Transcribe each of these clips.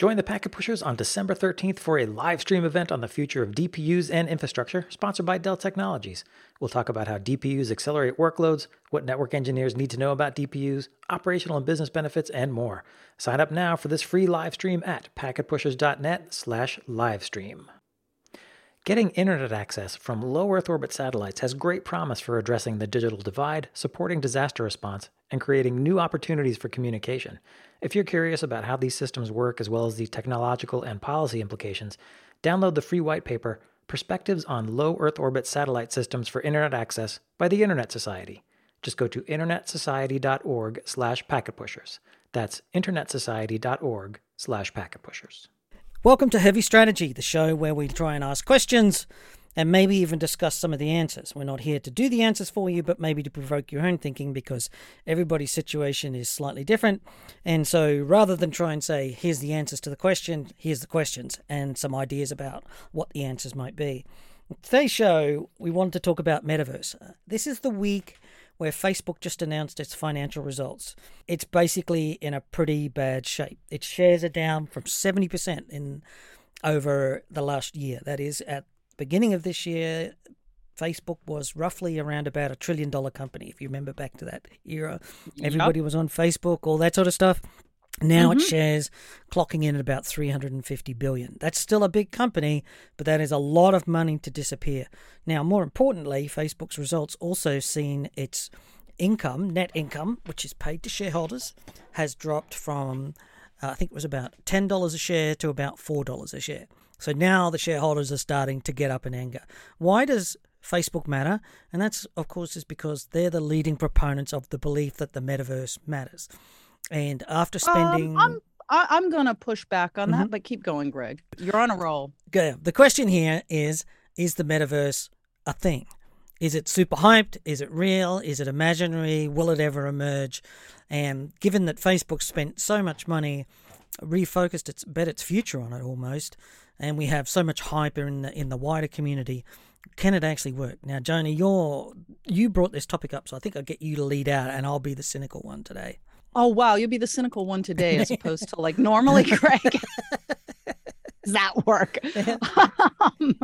Join the Packet Pushers on December 13th for a live stream event on the future of DPUs and infrastructure, sponsored by Dell Technologies. We'll talk about how DPUs accelerate workloads, what network engineers need to know about DPUs, operational and business benefits, and more. Sign up now for this free live stream at packetpushers.net slash livestream. Getting internet access from low Earth orbit satellites has great promise for addressing the digital divide, supporting disaster response, and creating new opportunities for communication. If you're curious about how these systems work as well as the technological and policy implications, download the free white paper Perspectives on Low Earth Orbit Satellite Systems for Internet Access by the Internet Society. Just go to internetsociety.org slash packetpushers. That's internetsociety.org slash packetpushers. Welcome to Heavy Strategy, the show where we try and ask questions and maybe even discuss some of the answers. We're not here to do the answers for you, but maybe to provoke your own thinking because everybody's situation is slightly different. And so rather than try and say, here's the answers to the question, here's the questions and some ideas about what the answers might be. Today's show, we wanted to talk about metaverse. This is the week where Facebook just announced its financial results. It's basically in a pretty bad shape. Its shares are down from 70% in over the last year. That is, at the beginning of this year, Facebook was roughly around about a trillion dollar company. If you remember back to that era, everybody yep. was on Facebook, all that sort of stuff. Now mm-hmm. it shares clocking in at about 350 billion. That's still a big company, but that is a lot of money to disappear. Now, more importantly, Facebook's results also seen its income, net income, which is paid to shareholders, has dropped from uh, I think it was about $10 a share to about $4 a share. So now the shareholders are starting to get up in anger. Why does Facebook matter? And that's, of course, is because they're the leading proponents of the belief that the metaverse matters. And after um, spending. Um, I'm, I, am going to push back on mm-hmm. that, but keep going, Greg. You're on a roll. Yeah. The question here is Is the metaverse a thing? Is it super hyped? Is it real? Is it imaginary? Will it ever emerge? And given that Facebook spent so much money, refocused its bet its future on it almost, and we have so much hype in the in the wider community, can it actually work? Now, Joni, you're you brought this topic up, so I think I'll get you to lead out, and I'll be the cynical one today. Oh wow, you'll be the cynical one today as opposed to like normally Greg. Does that work? um,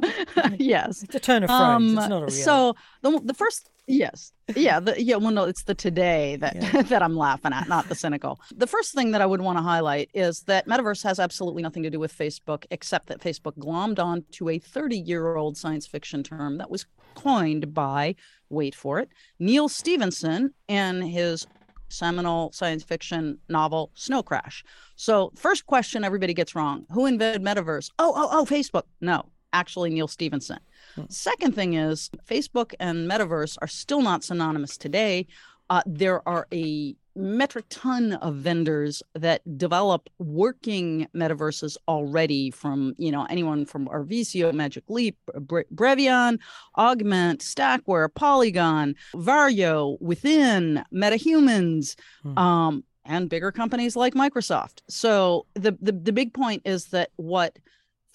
yes. It's a turn of phrase. Um, it's not a real. So the the first yes. Yeah, the yeah, well no, it's the today that yeah. that I'm laughing at, not the cynical. The first thing that I would want to highlight is that metaverse has absolutely nothing to do with Facebook except that Facebook glommed on to a 30-year-old science fiction term that was coined by wait for it, Neal Stephenson in his seminal science fiction novel Snow Crash. So, first question everybody gets wrong Who invented metaverse? Oh, oh, oh, Facebook. No, actually, Neal Stephenson. Hmm. Second thing is, Facebook and metaverse are still not synonymous today. Uh, there are a metric ton of vendors that develop working metaverses already from you know anyone from Arvizio, Magic Leap, Bre- Brevian, Augment, Stackware, Polygon, Varjo, Within, MetaHumans, hmm. um, and bigger companies like Microsoft. So the, the the big point is that what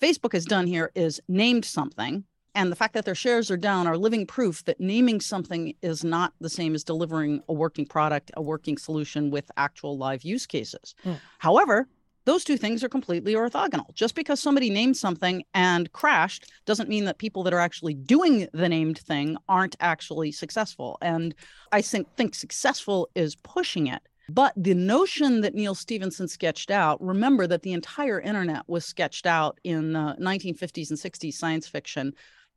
Facebook has done here is named something and the fact that their shares are down are living proof that naming something is not the same as delivering a working product, a working solution with actual live use cases. Mm. However, those two things are completely orthogonal. Just because somebody named something and crashed doesn't mean that people that are actually doing the named thing aren't actually successful. And I think, think successful is pushing it. But the notion that Neal Stephenson sketched out, remember that the entire internet was sketched out in the 1950s and 60s science fiction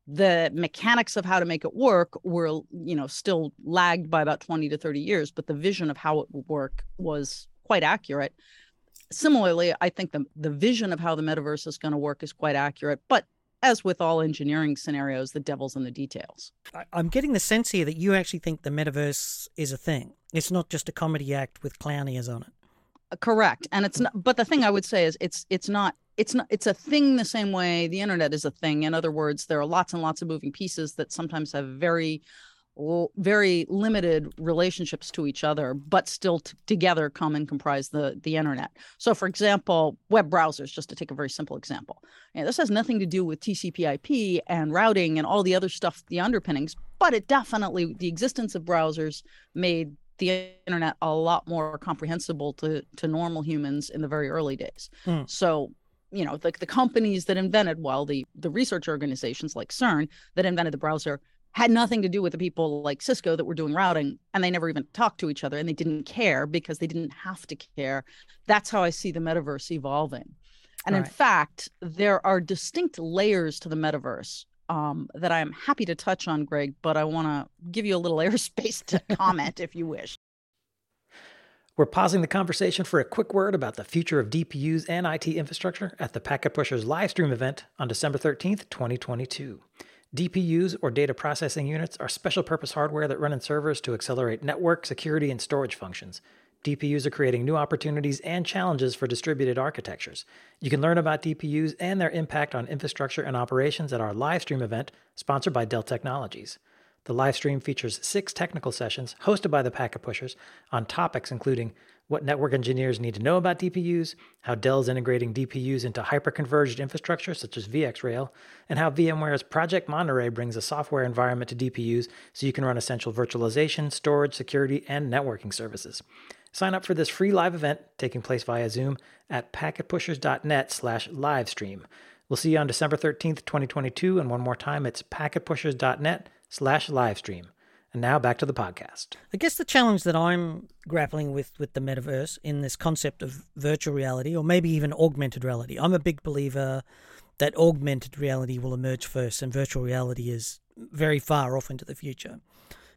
the mechanics of how to make it work were you know still lagged by about 20 to 30 years but the vision of how it would work was quite accurate. Similarly i think the, the vision of how the metaverse is going to work is quite accurate but as with all engineering scenarios the devil's in the details. I'm getting the sense here that you actually think the metaverse is a thing. It's not just a comedy act with clown ears on it. Uh, correct and it's not but the thing i would say is it's it's not it's not it's a thing the same way the internet is a thing in other words there are lots and lots of moving pieces that sometimes have very very limited relationships to each other but still t- together come and comprise the the internet so for example web browsers just to take a very simple example and this has nothing to do with tcp/ip and routing and all the other stuff the underpinnings but it definitely the existence of browsers made the internet a lot more comprehensible to to normal humans in the very early days. Mm. So you know the, the companies that invented well the the research organizations like cern that invented the browser had nothing to do with the people like cisco that were doing routing and they never even talked to each other and they didn't care because they didn't have to care. That's how i see the metaverse evolving. And in fact there are distinct layers to the metaverse um, that i'm happy to touch on greg but i want to give you a little airspace to comment if you wish we're pausing the conversation for a quick word about the future of DPUs and IT infrastructure at the Packet Pushers livestream event on December 13th, 2022. DPUs, or data processing units, are special purpose hardware that run in servers to accelerate network, security, and storage functions. DPUs are creating new opportunities and challenges for distributed architectures. You can learn about DPUs and their impact on infrastructure and operations at our livestream event, sponsored by Dell Technologies. The live stream features six technical sessions hosted by the Packet Pushers on topics including what network engineers need to know about DPUs, how Dell is integrating DPUs into hyperconverged infrastructure such as VxRail, and how VMware's Project Monterey brings a software environment to DPUs so you can run essential virtualization, storage, security, and networking services. Sign up for this free live event taking place via Zoom at packetpushers.net slash livestream. We'll see you on December 13th, 2022, and one more time, it's packetpushers.net slash livestream. And now back to the podcast. I guess the challenge that I'm grappling with with the metaverse in this concept of virtual reality, or maybe even augmented reality, I'm a big believer that augmented reality will emerge first, and virtual reality is very far off into the future.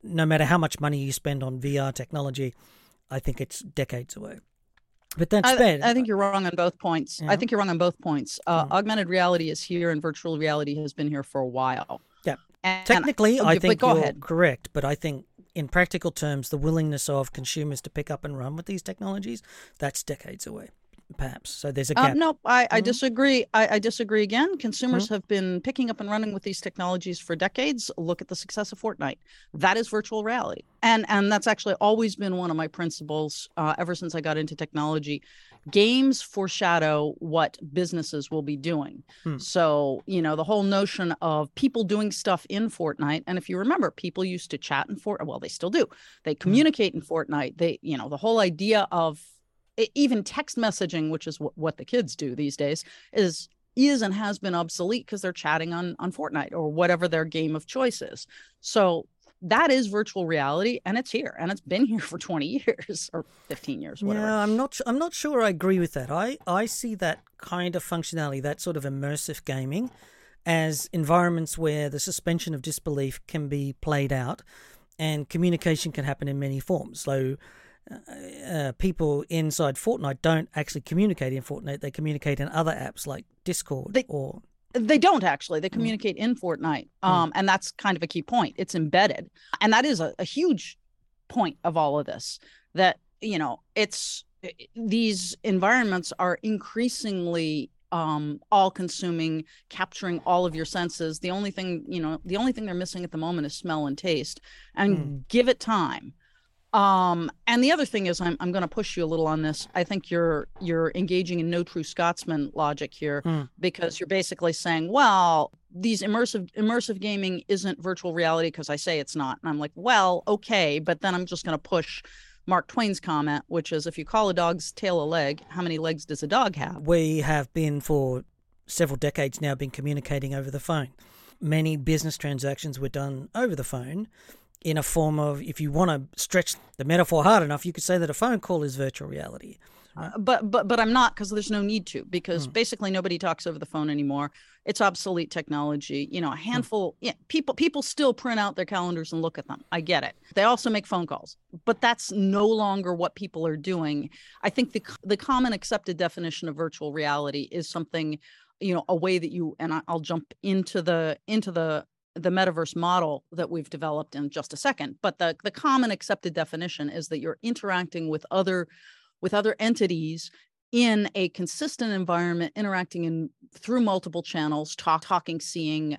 No matter how much money you spend on VR technology, I think it's decades away. But that's I, bad. I think you're wrong on both points. Yeah. I think you're wrong on both points. Uh, mm. Augmented reality is here, and virtual reality has been here for a while. And Technically, I think you're ahead. correct, but I think in practical terms, the willingness of consumers to pick up and run with these technologies, that's decades away perhaps. So there's a uh, gap. Uh, no, I, mm-hmm. I disagree. I, I, disagree again. Consumers mm-hmm. have been picking up and running with these technologies for decades. Look at the success of Fortnite. That is virtual reality, and and that's actually always been one of my principles uh, ever since I got into technology. Games foreshadow what businesses will be doing. Hmm. So you know the whole notion of people doing stuff in Fortnite, and if you remember, people used to chat in Fort. Well, they still do. They hmm. communicate in Fortnite. They you know the whole idea of even text messaging, which is what, what the kids do these days, is is and has been obsolete because they're chatting on on Fortnite or whatever their game of choice is. So that is virtual reality and it's here and it's been here for 20 years or 15 years whatever. Yeah, I'm not I'm not sure I agree with that. I I see that kind of functionality, that sort of immersive gaming as environments where the suspension of disbelief can be played out and communication can happen in many forms. So uh, people inside Fortnite don't actually communicate in Fortnite. They communicate in other apps like Discord they, or. They don't actually. They mm. communicate mm. in Fortnite, um, mm. and that's kind of a key point. It's embedded, and that is a, a huge point of all of this. That you know, it's these environments are increasingly um all consuming capturing all of your senses the only thing you know the only thing they're missing at the moment is smell and taste and mm. give it time um, and the other thing is, I'm I'm going to push you a little on this. I think you're you're engaging in no true Scotsman logic here mm. because you're basically saying, well, these immersive immersive gaming isn't virtual reality because I say it's not, and I'm like, well, okay, but then I'm just going to push Mark Twain's comment, which is, if you call a dog's tail a leg, how many legs does a dog have? We have been for several decades now been communicating over the phone. Many business transactions were done over the phone in a form of if you want to stretch the metaphor hard enough, you could say that a phone call is virtual reality. Uh, but but but I'm not because there's no need to because mm. basically nobody talks over the phone anymore. It's obsolete technology. You know, a hmm. handful. Mm. Yeah, people people still print out their calendars and look at them. I get it. They also make phone calls, but that's no longer what people are doing. I think the the common accepted definition of virtual reality is something, you know, a way that you and I'll jump into the into the the metaverse model that we've developed in just a second but the the common accepted definition is that you're interacting with other with other entities in a consistent environment interacting in through multiple channels talk talking seeing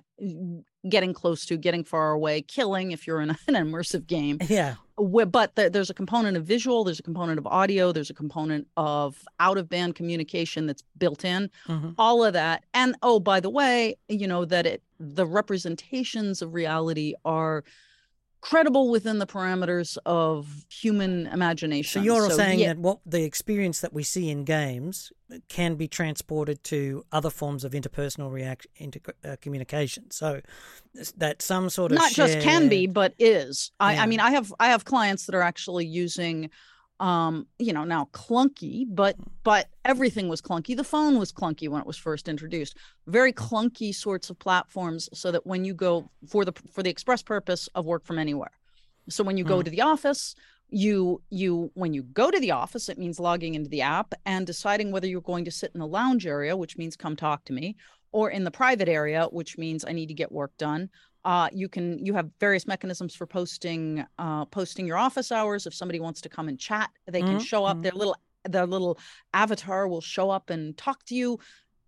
getting close to getting far away killing if you're in an immersive game. Yeah. But there's a component of visual there's a component of audio there's a component of out of band communication that's built in mm-hmm. all of that. And oh by the way you know that it the representations of reality are credible within the parameters of human imagination. So you're so, saying yeah, that what the experience that we see in games can be transported to other forms of interpersonal react inter, uh, communication. So that some sort of not shared... just can be, but is. I, Yeah. I mean, I have I have clients that are actually using um you know now clunky but but everything was clunky. The phone was clunky when it was first introduced. Very clunky sorts of platforms so that when you go for the for the express purpose of work from anywhere. So when you go Mm. to the office you you when you go to the office it means logging into the app and deciding whether you're going to sit in the lounge area which means come talk to me or in the private area which means i need to get work done uh, you can you have various mechanisms for posting uh, posting your office hours. If somebody wants to come and chat they can Mhm, show up. Their little their little avatar will show up and talk to you.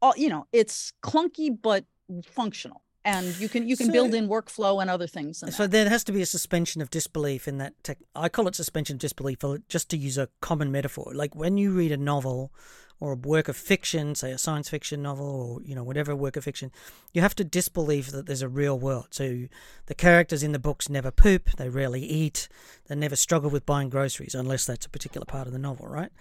All you know it's clunky but functional. And you can you can build in workflow and other things in So there has to be a suspension of disbelief in that tech. I call it suspension of disbelief, just to use a common metaphor. Like when you read a novel or a work of fiction, say a science fiction novel, or you know whatever work of fiction, you have to disbelieve that there's a real world. So the characters in the books never poop, they rarely eat, they never struggle with buying groceries, unless that's a particular part of the novel, right?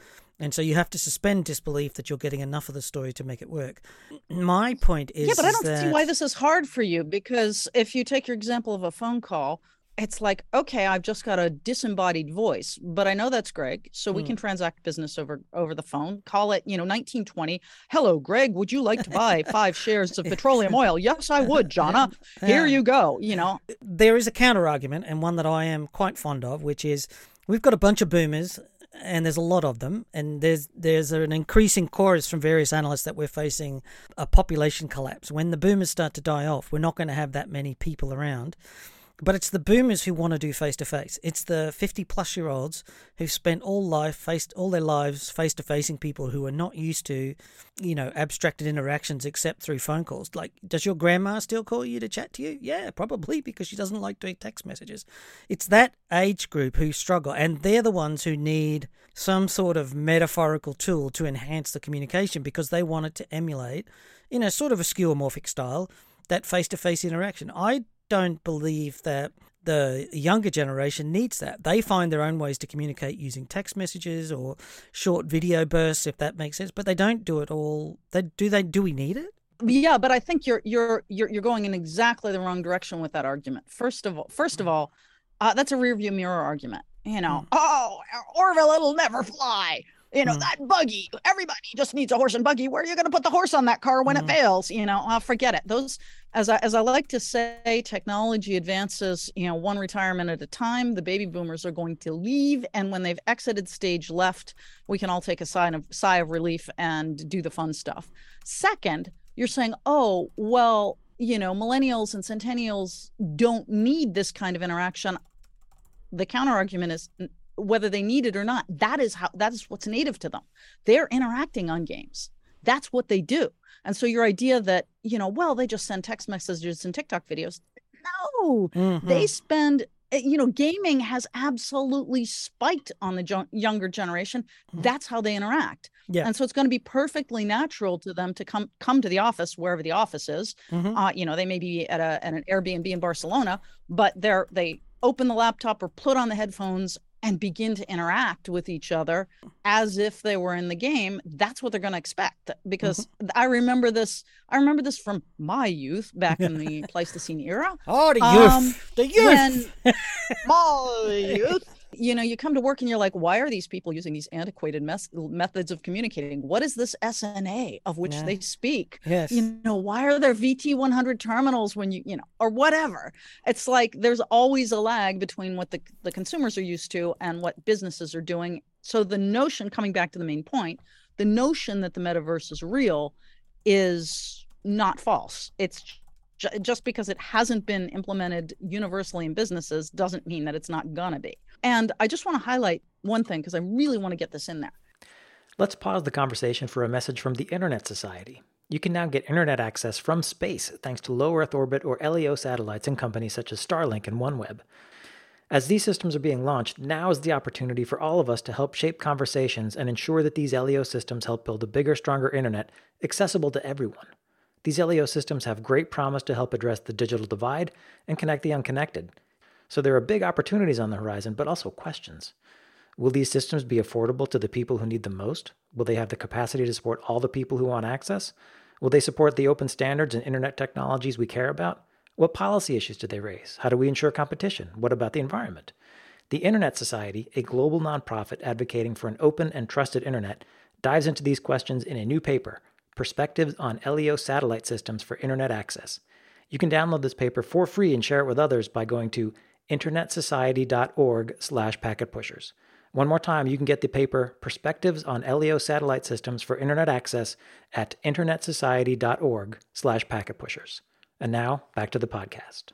And so you have to suspend disbelief that you're getting enough of the story to make it work. My point is, yeah but i don't see why this is hard for you because if you take your example of a phone call it's like okay i've just got a disembodied voice but i know that's greg so we Mm. can transact business over over the phone call it you know 1920 hello greg would you like to buy five shares of petroleum oil yes i would Johna here Yeah. you go you know there is a counter argument, and one that I am quite fond of, which is we've got a bunch of boomers, and there's a lot of them, and there's there's an increasing chorus from various analysts that we're facing a population collapse. When the boomers start to die off, we're not going to have that many people around. But it's the boomers who want to do face to face. It's the 50 plus year olds who've spent all life faced all their lives face to facing people who are not used to, you know, abstracted interactions except through phone calls. Like, does your grandma still call you to chat to you? Yeah, probably because she doesn't like doing text messages. It's that age group who struggle, and they're the ones who need some sort of metaphorical tool to enhance the communication because they want it to emulate, in a sort of a skeuomorphic style, that face to face interaction. I don't believe that the younger generation needs that. They find their own ways to communicate using text messages or short video bursts, if that makes sense. But they don't do it all. They do. They do. We need it. yeah but i think you're you're you're you're going in exactly the wrong direction with that argument first of all first of all uh, that's a rear view mirror argument you know oh orville it'll never fly you know Mm. that buggy everybody just needs a horse and buggy where are you going to put the horse on that car when Mm. it fails you know i'll forget it those as i as i like to say technology advances you know one retirement at a time the baby boomers are going to leave and when they've exited stage left we can all take a sigh of sigh of relief and do the fun stuff second you're saying, oh, well, you know, millennials and centennials don't need this kind of interaction. The counter argument is whether they need it or not, that is how that is what's native to them. They're interacting on games. That's what they do. And so your idea that, you know, well, they just send text messages and TikTok videos. No, Mhm. they spend eh, you know gaming has absolutely spiked on the jo- younger generation Mhm. that's how they interact Yeah. and so it's going to be perfectly natural to them to come come to the office wherever the office is Mhm. uh, you know they may be at a at an airbnb in barcelona but they're they open the laptop or put on the headphones and begin to interact with each other as if they were in the game that's what they're going to expect because i remember this i remember this from my youth back in the pleistocene era Oh, the youth. um, the youth. when my youth you know you come to work and you're like why are these people using these antiquated mes- methods of communicating? What is this sna of which Yeah. they speak? Yes. you know why are there vt100 terminals when you you know or whatever? It's like there's always a lag between what the, the consumers are used to and what businesses are doing. So the notion coming back to the main point the notion that the metaverse is real is not false. It's ju- just because it hasn't been implemented universally in businesses doesn't mean that it's not gonna be and i just want to highlight one thing because i really want to get this in there Let's pause the conversation for a message from the Internet Society. You can now get internet access from space thanks to low Earth orbit or LEO satellites and companies such as Starlink and OneWeb. As these systems are being launched, now is the opportunity for all of us to help shape conversations and ensure that these LEO systems help build a bigger, stronger internet accessible to everyone. These LEO systems have great promise to help address the digital divide and connect the unconnected. So there are big opportunities on the horizon, but also questions. Will these systems be affordable to the people who need them most? Will they have the capacity to support all the people who want access? Will they support the open standards and internet technologies we care about? What policy issues do they raise? How do we ensure competition? What about the environment? The Internet Society, a global nonprofit advocating for an open and trusted internet, dives into these questions in a new paper, Perspectives on LEO Satellite Systems for Internet Access. You can download this paper for free and share it with others by going to internetsociety.org slash packetpushers. One more time, you can get the paper Perspectives on LEO Satellite Systems for Internet Access at internetsociety.org slash packetpushers. And now, back to the podcast.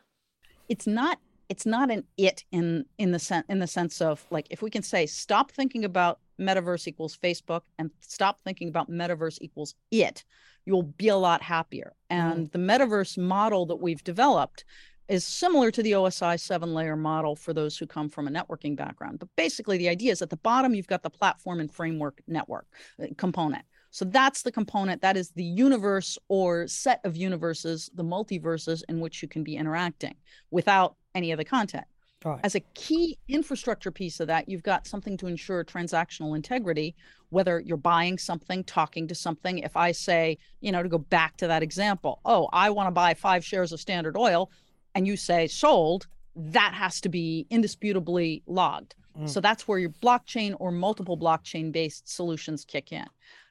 It's not it's not an it in in the sense in the sense of like if we can say stop thinking about metaverse equals Facebook and stop thinking about metaverse equals it, you'll be a lot happier. And mm. the metaverse model that we've developed is similar to the OSI seven layer model for those who come from a networking background. But basically, the idea is at the bottom, you've got the platform and framework network uh, component. So that's the component, that is the universe or set of universes, the multiverses in which you can be interacting without any of the content. Right. As a key infrastructure piece of that, you've got something to ensure transactional integrity, whether you're buying something, talking to something. If I say, you know, to go back to that example, oh, I want to buy five shares of Standard Oil, and you say sold, that has to be indisputably logged. Mm. So that's where your blockchain or multiple blockchain based solutions kick in.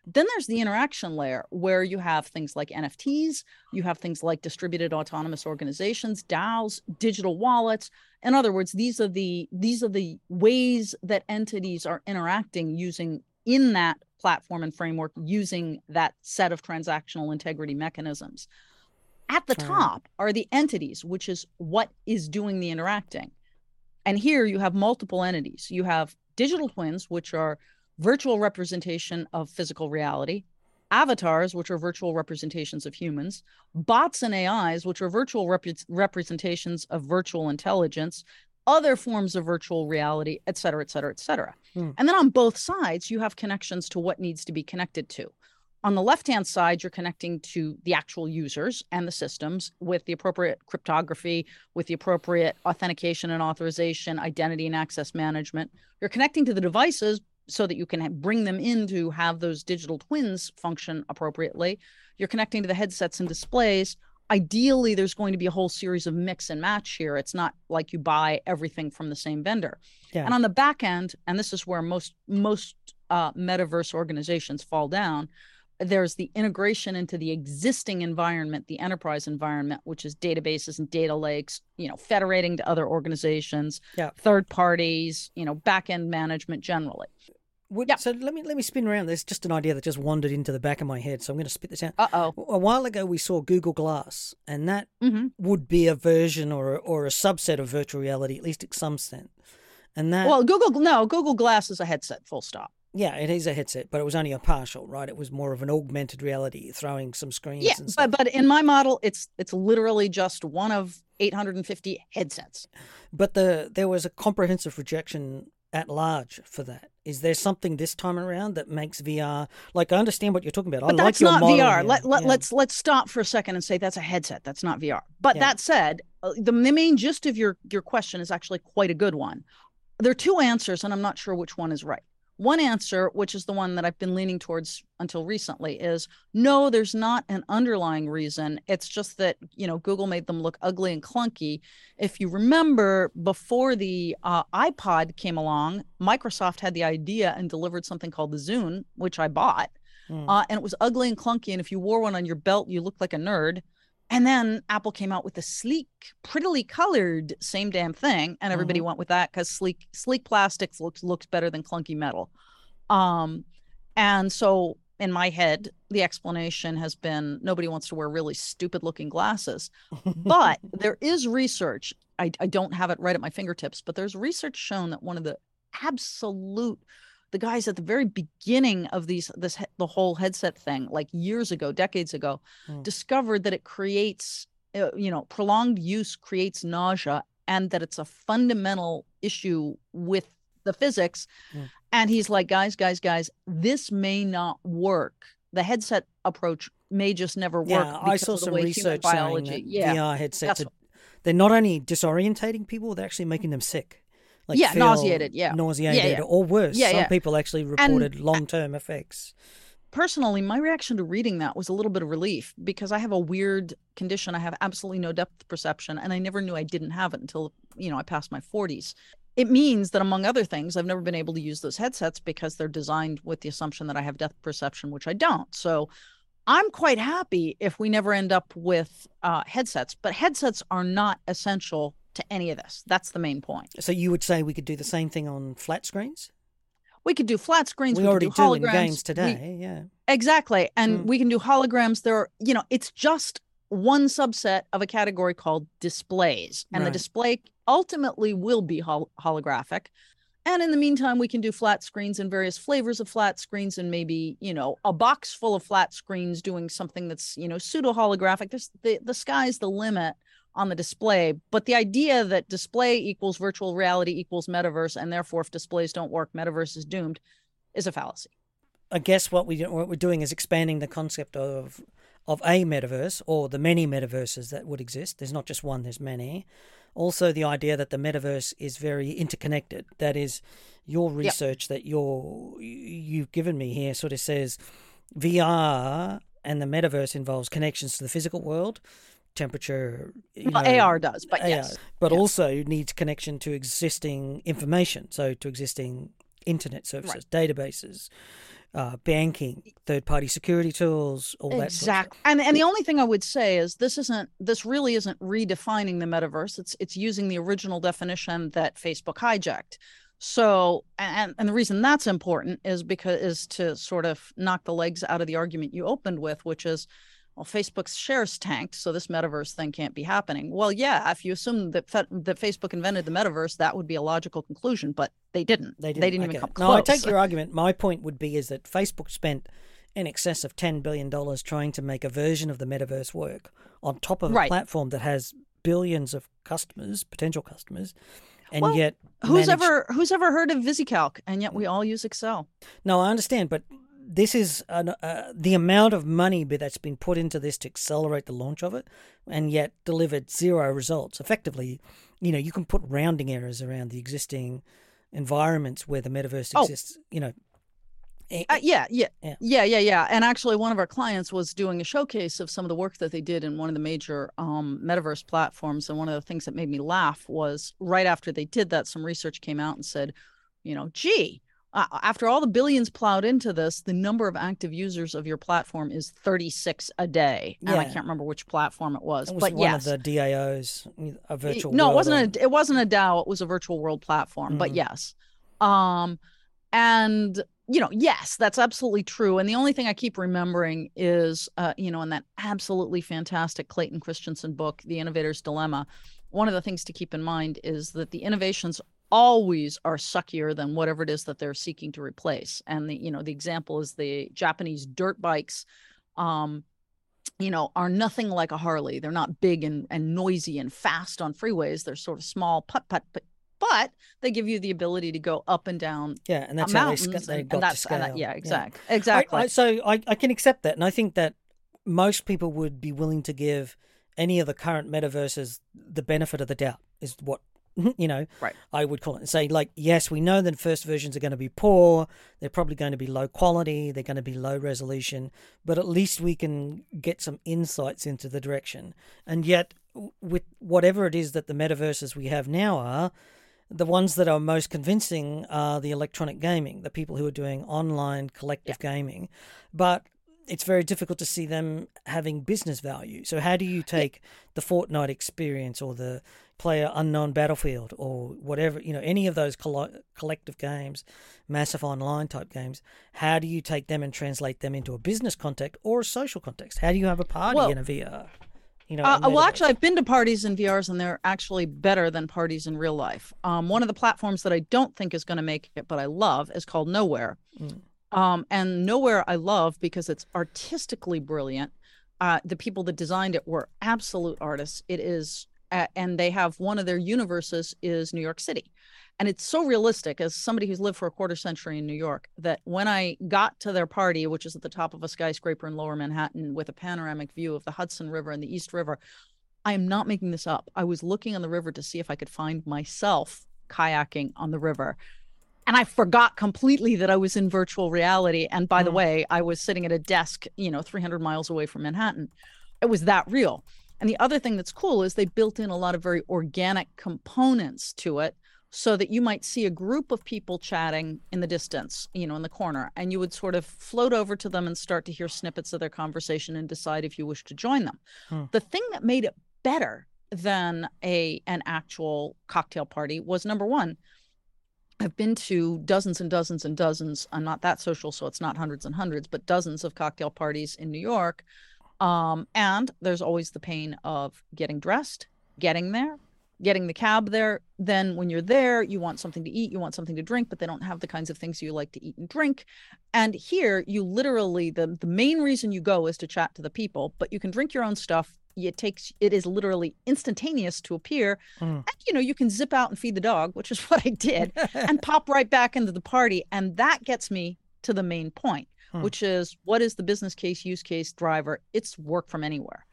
Then there's the interaction layer where you have things like NFTs, you have things like distributed autonomous organizations, DAOs, digital wallets. In other words, these are the these are the ways that entities are interacting using in that platform and framework using that set of transactional integrity mechanisms. At the top are the entities, which is what is doing the interacting. And here you have multiple entities. You have digital twins, which are virtual representation of physical reality, avatars, which are virtual representations of humans, bots and AIs, which are virtual rep- representations of virtual intelligence, other forms of virtual reality, et cetera, et cetera, et cetera. Hmm. And then on both sides, you have connections to what needs to be connected to. On the left hand side, you're connecting to the actual users and the systems with the appropriate cryptography, with the appropriate authentication and authorization, identity and access management. You're connecting to the devices so that you can bring them in to have those digital twins function appropriately. You're connecting to the headsets and displays. Ideally, there's going to be a whole series of mix and match here. It's not like you buy everything from the same vendor. Yeah. And on the back end, and this is where most most uh, metaverse organizations fall down, there's the integration into the existing environment the enterprise environment which is databases and data lakes you know federating to other organizations yeah. third parties you know back end management generally would, yep. So let me let me spin around. There's just an idea that just wandered into the back of my head, so I'm going to spit this out. Uh oh. A while ago, we saw Google Glass, and that mm-hmm. would be a version or a, or a subset of virtual reality, at least to some extent. And that well, Google no, Google Glass is a headset. Full stop. Yeah, it is a headset, but it was only a partial, right? It was more of an augmented reality, throwing some screens. Yeah, but but in my model, it's it's literally just one of 850 headsets. But the there was a comprehensive rejection at large for that. Is there something this time around that makes VR like I understand what you're talking about? But I that's like not VR. Let, let, yeah. Let's let's stop for a second and say that's a headset. That's not VR. But yeah. that said, uh, the, the main gist of your your question is actually quite a good one. There are two answers, and I'm not sure which one is right. One answer, which is the one that I've been leaning towards until recently, is no, there's not an underlying reason. It's just that, you know, Google made them look ugly and clunky. If you remember, before the uh, iPod came along, Microsoft had the idea and delivered something called the Zune, which I bought. Mm. Uh, and it was ugly and clunky. And if you wore one on your belt, you looked like a nerd. And then Apple came out with a sleek, prettily colored same damn thing, and everybody mm-hmm. went with that because sleek sleek plastics looks looks better than clunky metal. Um, and so in my head, the explanation has been nobody wants to wear really stupid looking glasses. but there is research. I, I don't have it right at my fingertips, but there's research shown that one of the absolute the guys at the very beginning of these this the whole headset thing like years ago decades ago mm. discovered that it creates uh, you know prolonged use creates nausea and that it's a fundamental issue with the physics mm. and he's like guys guys guys this may not work the headset approach may just never work yeah i saw some research biology yeah VR headsets they're not only disorientating people, they're actually making them sick. Like Yeah, nauseated, yeah. nauseated, Yeah, yeah. or worse. Yeah, Some yeah. people actually reported long-term effects. personally, my reaction to reading that was a little bit of relief because I have a weird condition. I have absolutely no depth perception, and I never knew I didn't have it until you know I passed my 40s. It means that among other things, I've never been able to use those headsets because they're designed with the assumption that I have depth perception, which I don't. So I'm quite happy if we never end up with uh, headsets, but headsets are not essential to any of this. That's the main point. So you would say we could do the same thing on flat screens? We could do flat screens. we could already do do in holograms. games we- today. yeah. Exactly. And Mm. we can do holograms. There are, you know, it's just one subset of a category called displays. And the display ultimately will be hol- holographic. And in the meantime, we can do flat screens and various flavors of flat screens and maybe, you know, a box full of flat screens doing something that's, you know, pseudo holographic. The, the sky's the limit on the display. But the idea that display equals virtual reality equals metaverse, and therefore if displays don't work, metaverse is doomed, is a fallacy. I guess what we what we're doing is expanding the concept of of a metaverse or the many metaverses that would exist. There's not just one, there's many. Also the idea that the metaverse is very interconnected. That is your research that you're you've given me here sort of says VR and the metaverse involves connections to the physical world, temperature, Well, know, AR does, but AR, yes. but also needs connection to existing information, so to existing internet services, databases, uh, banking, third-party security tools, all that. Sort of exactly and and the only thing i would say is this isn't this really isn't redefining the metaverse. It's it's using the original definition that facebook hijacked. So and and the reason that's important is because is to sort of knock the legs out of the argument you opened with which is well facebook's shares tanked so this metaverse thing can't be happening. Well yeah if you assume that Fe- that facebook invented the metaverse that would be a logical conclusion but they didn't. They didn't, they didn't. even okay. come No, I take your argument. My point would be is that Facebook spent in excess of ten billion dollars trying to make a version of the metaverse work on top of a Right. platform that has billions of customers, potential customers, and Well, yet who's ever who's ever heard of visicalc and yet we mm. all use excel. No, I understand, but this is an, uh, the amount of money that's been put into this to accelerate the launch of it, and yet delivered zero results. Effectively, you know, you can put rounding errors around the existing environments where the metaverse Oh. exists. You know, Uh, yeah, yeah, Yeah. yeah, yeah, yeah. And actually, one of our clients was doing a showcase of some of the work that they did in one of the major um, metaverse platforms. And one of the things that made me laugh was right after they did that, some research came out and said, you know, gee, uh, after all the billions plowed into this, the number of active users of your platform is 36 a day. And I can't remember which platform it was, it was but one yes. of the DAOs, a virtual. no, it wasn't or- a it wasn't a DAO. It was a virtual world platform. But Mhm. yes, um, and you know, yes, that's absolutely true. And the only thing I keep remembering is, uh, you know, in that absolutely fantastic Clayton Christensen book, The Innovator's Dilemma. One of the things to keep in mind is that the innovations always are suckier than whatever it is that they're seeking to replace. And the you know the example is the Japanese dirt bikes. Um, you know, are nothing like a Harley. They're not big and, and noisy and fast on freeways. They're sort of small, putt putt, but but they give you the ability to go up and down yeah, and uh, that's how they, mountains. sca- they and, got and that's to and scale. that, yeah, I- exactly, exactly. I, so I, I can accept that, and I think that most people would be willing to give any of the current metaverses the benefit of the doubt. Is what you know. Right. I would call it and say like, yes, we know that first versions are going to be poor. They're probably going to be low quality. They're going to be low resolution. But at least we can get some insights into the direction. And yet, with whatever it is that the metaverses we have now are, the ones that are most convincing are the electronic gaming, the people who are doing online collective gaming. But it's very difficult to see them having business value. So, how do you take the Fortnite experience or the Player Unknown Battlefield or whatever, you know, any of those collo- collective games, massive online type games? How do you take them and translate them into a business context or a social context? How do you have a party Well- in a VR? You know, Uh, well, actually, I've been to parties in VRs, and they're actually better than parties in real life. Um, one of the platforms that I don't think is going to make it, but I love, is called Nowhere. Mm. Um, and Nowhere I love because it's artistically brilliant. Uh, the people that designed it were absolute artists. It is, and they have one of their universes is New York City. And it's so realistic as somebody who's lived for a quarter century in New York that when I got to their party, which is at the top of a skyscraper in lower Manhattan with a panoramic view of the Hudson River and the East River, I am not making this up. I was looking on the river to see if I could find myself kayaking on the river. And I forgot completely that I was in virtual reality. And by mm. the way, I was sitting at a desk, you know, 300 miles away from Manhattan. It was that real. And the other thing that's cool is they built in a lot of very organic components to it so that you might see a group of people chatting in the distance, you know, in the corner, and you would sort of float over to them and start to hear snippets of their conversation and decide if you wish to join them. Hmm. The thing that made it better than a an actual cocktail party was number one, I've been to dozens and dozens and dozens. I'm not that social, so it's not hundreds and hundreds, but dozens of cocktail parties in New York. Um, and there's always the pain of getting dressed, getting there, getting the cab there. Then when you're there, you want something to eat, you want something to drink, but they don't have the kinds of things you like to eat and drink. And here you literally the the main reason you go is to chat to the people, but you can drink your own stuff. It takes it is literally instantaneous to appear. Mm. And you know, you can zip out and feed the dog, which is what I did, and pop right back into the party. And that gets me to the main point, mm. which is what is the business case, use case, driver? It's work from anywhere.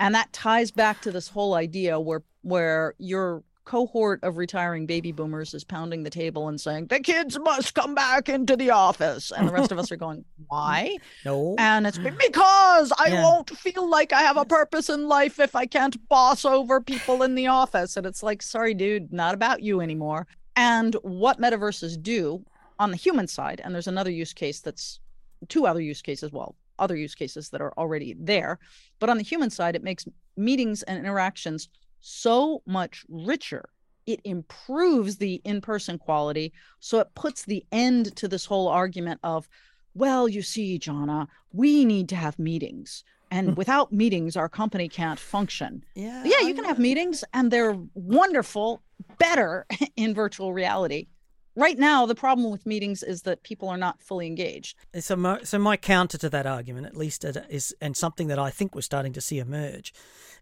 And that ties back to this whole idea where where your cohort of retiring baby boomers is pounding the table and saying the kids must come back into the office. And the rest of us are going why? No. And it's because i yeah. won't feel like i have a purpose in life if i can't boss over people in the office. And it's like sorry dude not about you anymore. And what metaverses do on the human side and there's another use case that's two other use cases well other use cases that are already there. But on the human side, it makes meetings and interactions so much richer. It improves the in person quality. So it puts the end to this whole argument of, well, you see, Johna, we need to have meetings. And hmm. without meetings, our company can't function. Yeah, yeah, you can have meetings, and they're wonderful, better in virtual reality right now the problem with meetings is that people are not fully engaged. So my, so my counter to that argument at least is and something that i think we're starting to see emerge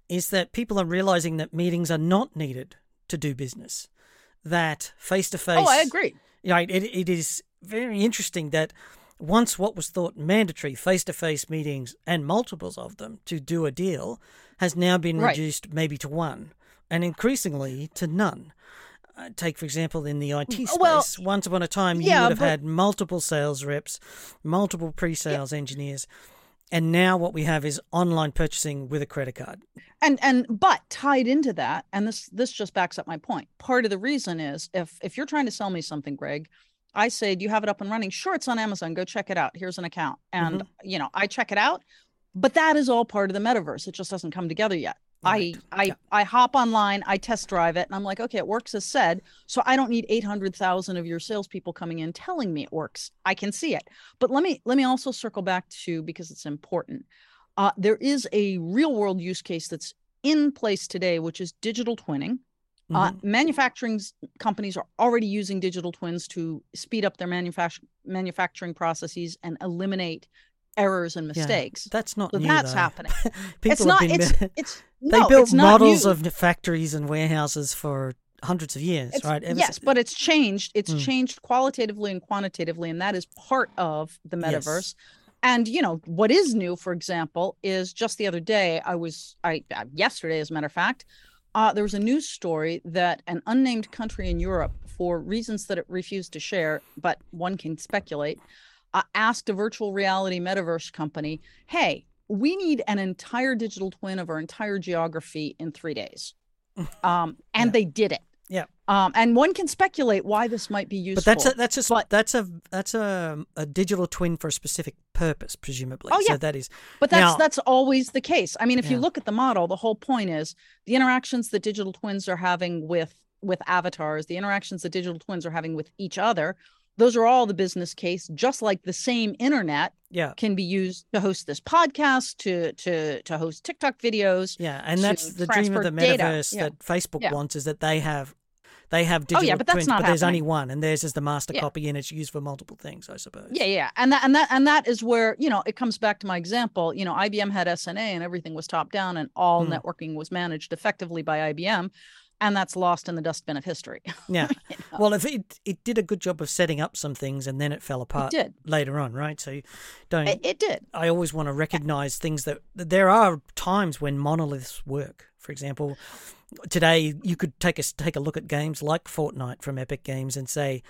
is that people are realizing that meetings are not needed to do business that face to face oh i agree. Right it, it is very interesting that once what was thought mandatory face to face meetings and multiples of them to do a deal has now been right. reduced maybe to one and increasingly to none take for example in the IT space well, once upon a time you would have but, had multiple sales reps multiple pre-sales yeah. engineers and now what we have is online purchasing with a credit card. And and but tied into that and this this just backs up my point part of the reason is if if you're trying to sell me something greg i say do you have it up and running? Sure it's on amazon. Go check it out. Here's an account. And mm-hmm. you know i check it out but that is all part of the metaverse. It just doesn't come together yet Right. I I yeah. I hop online, I test drive it, and I'm like, okay, it works as said. So I don't need eight hundred thousand of your salespeople coming in telling me it works. I can see it. But let me let me also circle back to because it's important. Uh, there is a real world use case that's in place today, which is digital twinning. Uh, mm-hmm. Uh, manufacturing companies are already using digital twins to speed up their manufacturing manufacturing processes and eliminate errors and mistakes. Yeah, that's not so new, that's though. happening. People it's not. Been, it's, it's they no, built models of factories and warehouses for hundreds of years, it's, right? Ever yes, but it's changed. It's mm. changed qualitatively and quantitatively, and that is part of the metaverse. Yes. And you know what is new, for example, is just the other day I was I uh, yesterday, as a matter of fact, uh, there was a news story that an unnamed country in Europe, for reasons that it refused to share, but one can speculate, uh, asked a virtual reality metaverse company, hey, we need an entire digital twin of our entire geography in three days. Um, and yeah. they did it. Yeah. Um, and one can speculate why this might be useful. But that's a that's but, that's a that's a, a digital twin for a specific purpose, presumably. Oh yeah, so that is. But that's now, that's always the case. I mean, if yeah. you look at the model, the whole point is the interactions that digital twins are having with with avatars, the interactions that digital twins are having with each other those are all the business case just like the same internet yeah can be used to host this podcast to to to host tiktok videos yeah and that's the dream of the metaverse yeah. that facebook yeah. wants is that they have they have digital oh, yeah, but that's twins, not but there's only one, and theirs is the master yeah. copy, and it's used for multiple things, I suppose. Yeah, yeah, and that and that and that is where you know it comes back to my example. You know, IBM had SNA, and everything was top down, and all hmm. networking was managed effectively by IBM and that's lost in the dustbin of history. Yeah. you know? Well, if it it did a good job of setting up some things and then it fell apart it did. later on, right? So don't it, it did. I always want to recognize things that there are times when monoliths work. For example, today you could take a take a look at games like Fortnite from Epic Games and say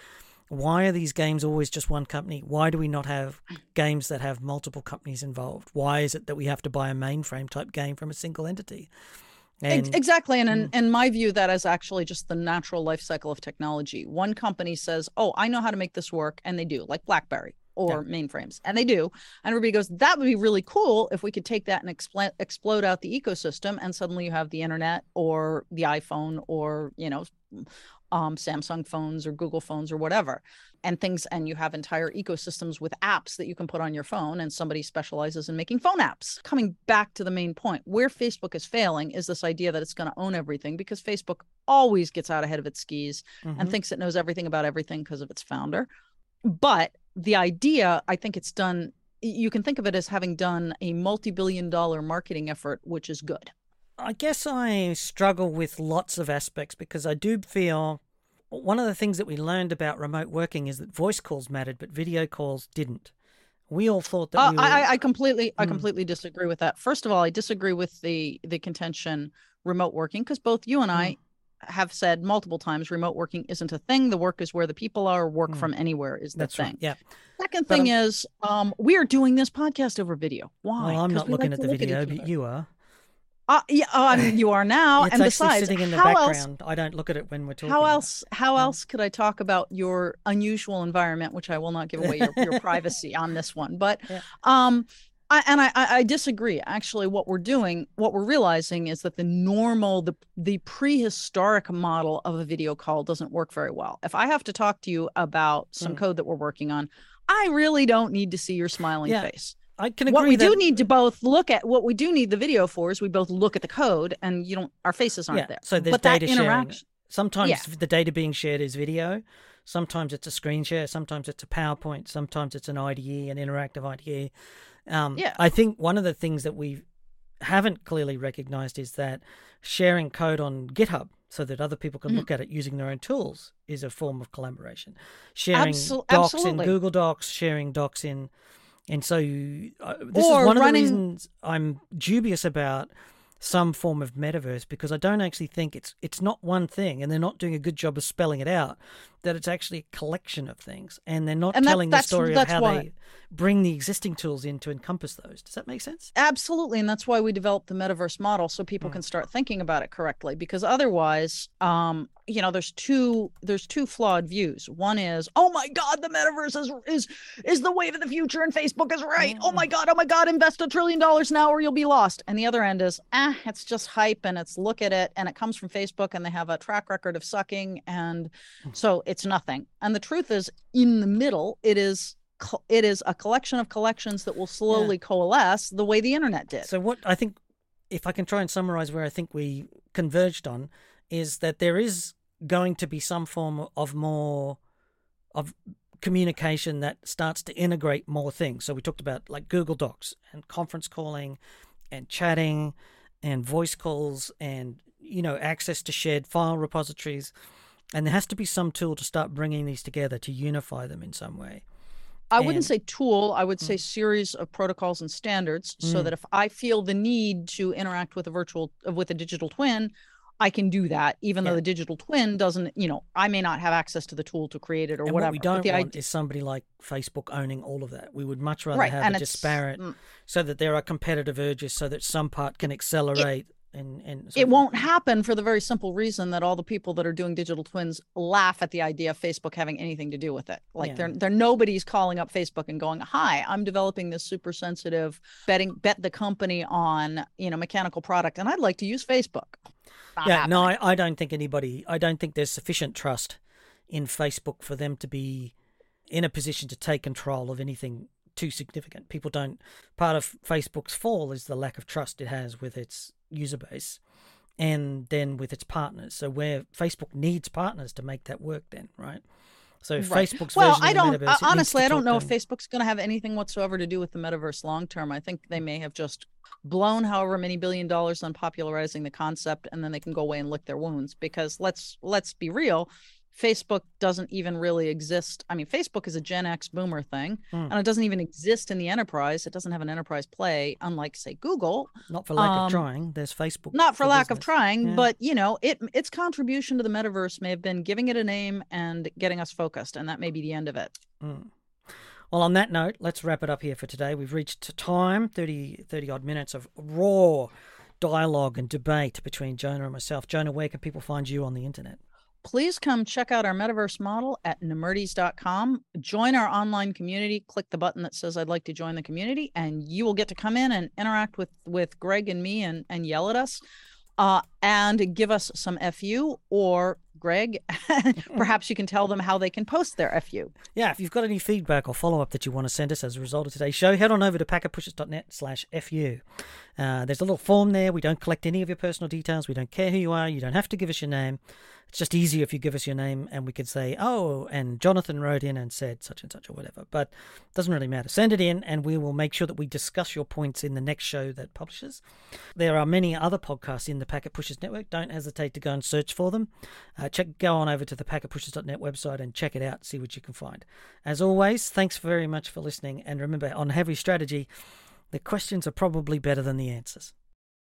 why are these games always just one company? Why do we not have games that have multiple companies involved? Why is it that we have to buy a mainframe type game from a single entity? And, exactly. And in, mm. in my view, that is actually just the natural life cycle of technology. One company says, Oh, I know how to make this work. And they do, like Blackberry or yeah. mainframes. And they do. And everybody goes, That would be really cool if we could take that and expl- explode out the ecosystem. And suddenly you have the internet or the iPhone or, you know, um, Samsung phones or Google phones or whatever, and things. And you have entire ecosystems with apps that you can put on your phone, and somebody specializes in making phone apps. Coming back to the main point, where Facebook is failing is this idea that it's going to own everything because Facebook always gets out ahead of its skis mm-hmm. and thinks it knows everything about everything because of its founder. But the idea, I think it's done, you can think of it as having done a multi billion dollar marketing effort, which is good. I guess I struggle with lots of aspects because I do feel one of the things that we learned about remote working is that voice calls mattered, but video calls didn't. We all thought that. Uh, we were... I, I completely, mm. I hmm. completely disagree with that. First of all, I disagree with the the contention remote working because both you and I mm. have said multiple times remote working isn't a thing. The work is where the people are. Work mm. from anywhere is the That's thing. Right. Yeah. Second thing is, um, we are doing this podcast over video. Why? Well, I'm not looking like at the video, but you are. Uh, yeah, oh, you are now. it's and besides, sitting in the how background. Else, I don't look at it when we're talking. How else? How yeah. else could I talk about your unusual environment, which I will not give away your, your privacy on this one? But, yeah. um, I, and I, I disagree. Actually, what we're doing, what we're realizing is that the normal, the the prehistoric model of a video call doesn't work very well. If I have to talk to you about some mm. code that we're working on, I really don't need to see your smiling yeah. face. I can agree. What we that... do need to both look at what we do need the video for is we both look at the code and you don't our faces aren't yeah, there. So there's but data sharing. Sometimes yeah. the data being shared is video. Sometimes it's a screen share. Sometimes it's a PowerPoint. Sometimes it's an IDE, an interactive IDE. Um, yeah. I think one of the things that we haven't clearly recognized is that sharing code on GitHub so that other people can mm-hmm. look at it using their own tools is a form of collaboration. Sharing Absol- docs absolutely. in Google Docs, sharing docs in and so uh, this or is one running... of the reasons I'm dubious about some form of metaverse because I don't actually think it's it's not one thing, and they're not doing a good job of spelling it out. That it's actually a collection of things, and they're not and telling that, the story of how why... they bring the existing tools in to encompass those. Does that make sense? Absolutely, and that's why we developed the metaverse model so people mm. can start thinking about it correctly. Because otherwise, um, you know, there's two there's two flawed views. One is, oh my God, the metaverse is is is the wave of the future, and Facebook is right. Mm. Oh my. God, oh my God, invest a trillion dollars now or you'll be lost. And the other end is, ah, it's just hype, and it's look at it, and it comes from Facebook, and they have a track record of sucking, and mm. so it's nothing. And the truth is, in the middle, it is it is a collection of collections that will slowly yeah. coalesce the way the internet did. So what I think if I can try and summarize where I think we converged on is that there is going to be some form of more of communication that starts to integrate more things. So we talked about like Google Docs and conference calling and chatting and voice calls and you know access to shared file repositories and there has to be some tool to start bringing these together to unify them in some way. I and, wouldn't say tool, I would say mm. series of protocols and standards mm. so that if I feel the need to interact with a virtual with a digital twin, I can do that, even yeah. though the digital twin doesn't, you know, I may not have access to the tool to create it or and whatever. What we don't want idea... is somebody like Facebook owning all of that. We would much rather right. have and a disparate mm. so that there are competitive urges so that some part can accelerate it, and and it won't happen for the very simple reason that all the people that are doing digital twins laugh at the idea of Facebook having anything to do with it. Like yeah. they're they're nobody's calling up Facebook and going, "Hi, I'm developing this super sensitive betting bet the company on you know mechanical product, and I'd like to use Facebook." Not yeah, happening. no, I, I don't think anybody. I don't think there's sufficient trust in Facebook for them to be in a position to take control of anything too significant. People don't. Part of Facebook's fall is the lack of trust it has with its user base and then with its partners. So where Facebook needs partners to make that work, then right. So Right. Facebook's well, version I of don't the metaverse, uh, honestly. I don't know if Facebook's going to have anything whatsoever to do with the metaverse long term. I think they may have just blown however many billion dollars on popularizing the concept, and then they can go away and lick their wounds. Because let's let's be real, Facebook doesn't even really exist. I mean, Facebook is a Gen X boomer thing, Hmm. and it doesn't even exist in the enterprise. It doesn't have an enterprise play, unlike say Google. Not for lack um, of trying. There's Facebook. Not for lack of trying, Yeah. but you know, it its contribution to the metaverse may have been giving it a name and getting us focused, and that may be the end of it. Mm. Well, on that note, let's wrap it up here for today. We've reached time 30, 30 odd minutes of raw dialogue and debate between Johna and myself. Johna, where can people find you on the internet? Please come check out our metaverse model at nemertes.com. Join our online community. Click the button that says I'd like to join the community, and you will get to come in and interact with with Greg and me and and yell at us. Uh, and give us some FU or Greg, perhaps you can tell them how they can post their FU. Yeah, if you've got any feedback or follow up that you want to send us as a result of today's show, head on over to packetpushers.net slash FU. Uh, there's a little form there. We don't collect any of your personal details. We don't care who you are. You don't have to give us your name. It's just easier if you give us your name and we could say, oh, and Jonathan wrote in and said such and such or whatever. But it doesn't really matter. Send it in and we will make sure that we discuss your points in the next show that publishes. There are many other podcasts in the Packet Pushers Network. Don't hesitate to go and search for them. Uh, check, go on over to the packetpushers.net website and check it out, see what you can find. As always, thanks very much for listening. And remember, on Heavy Strategy, the questions are probably better than the answers.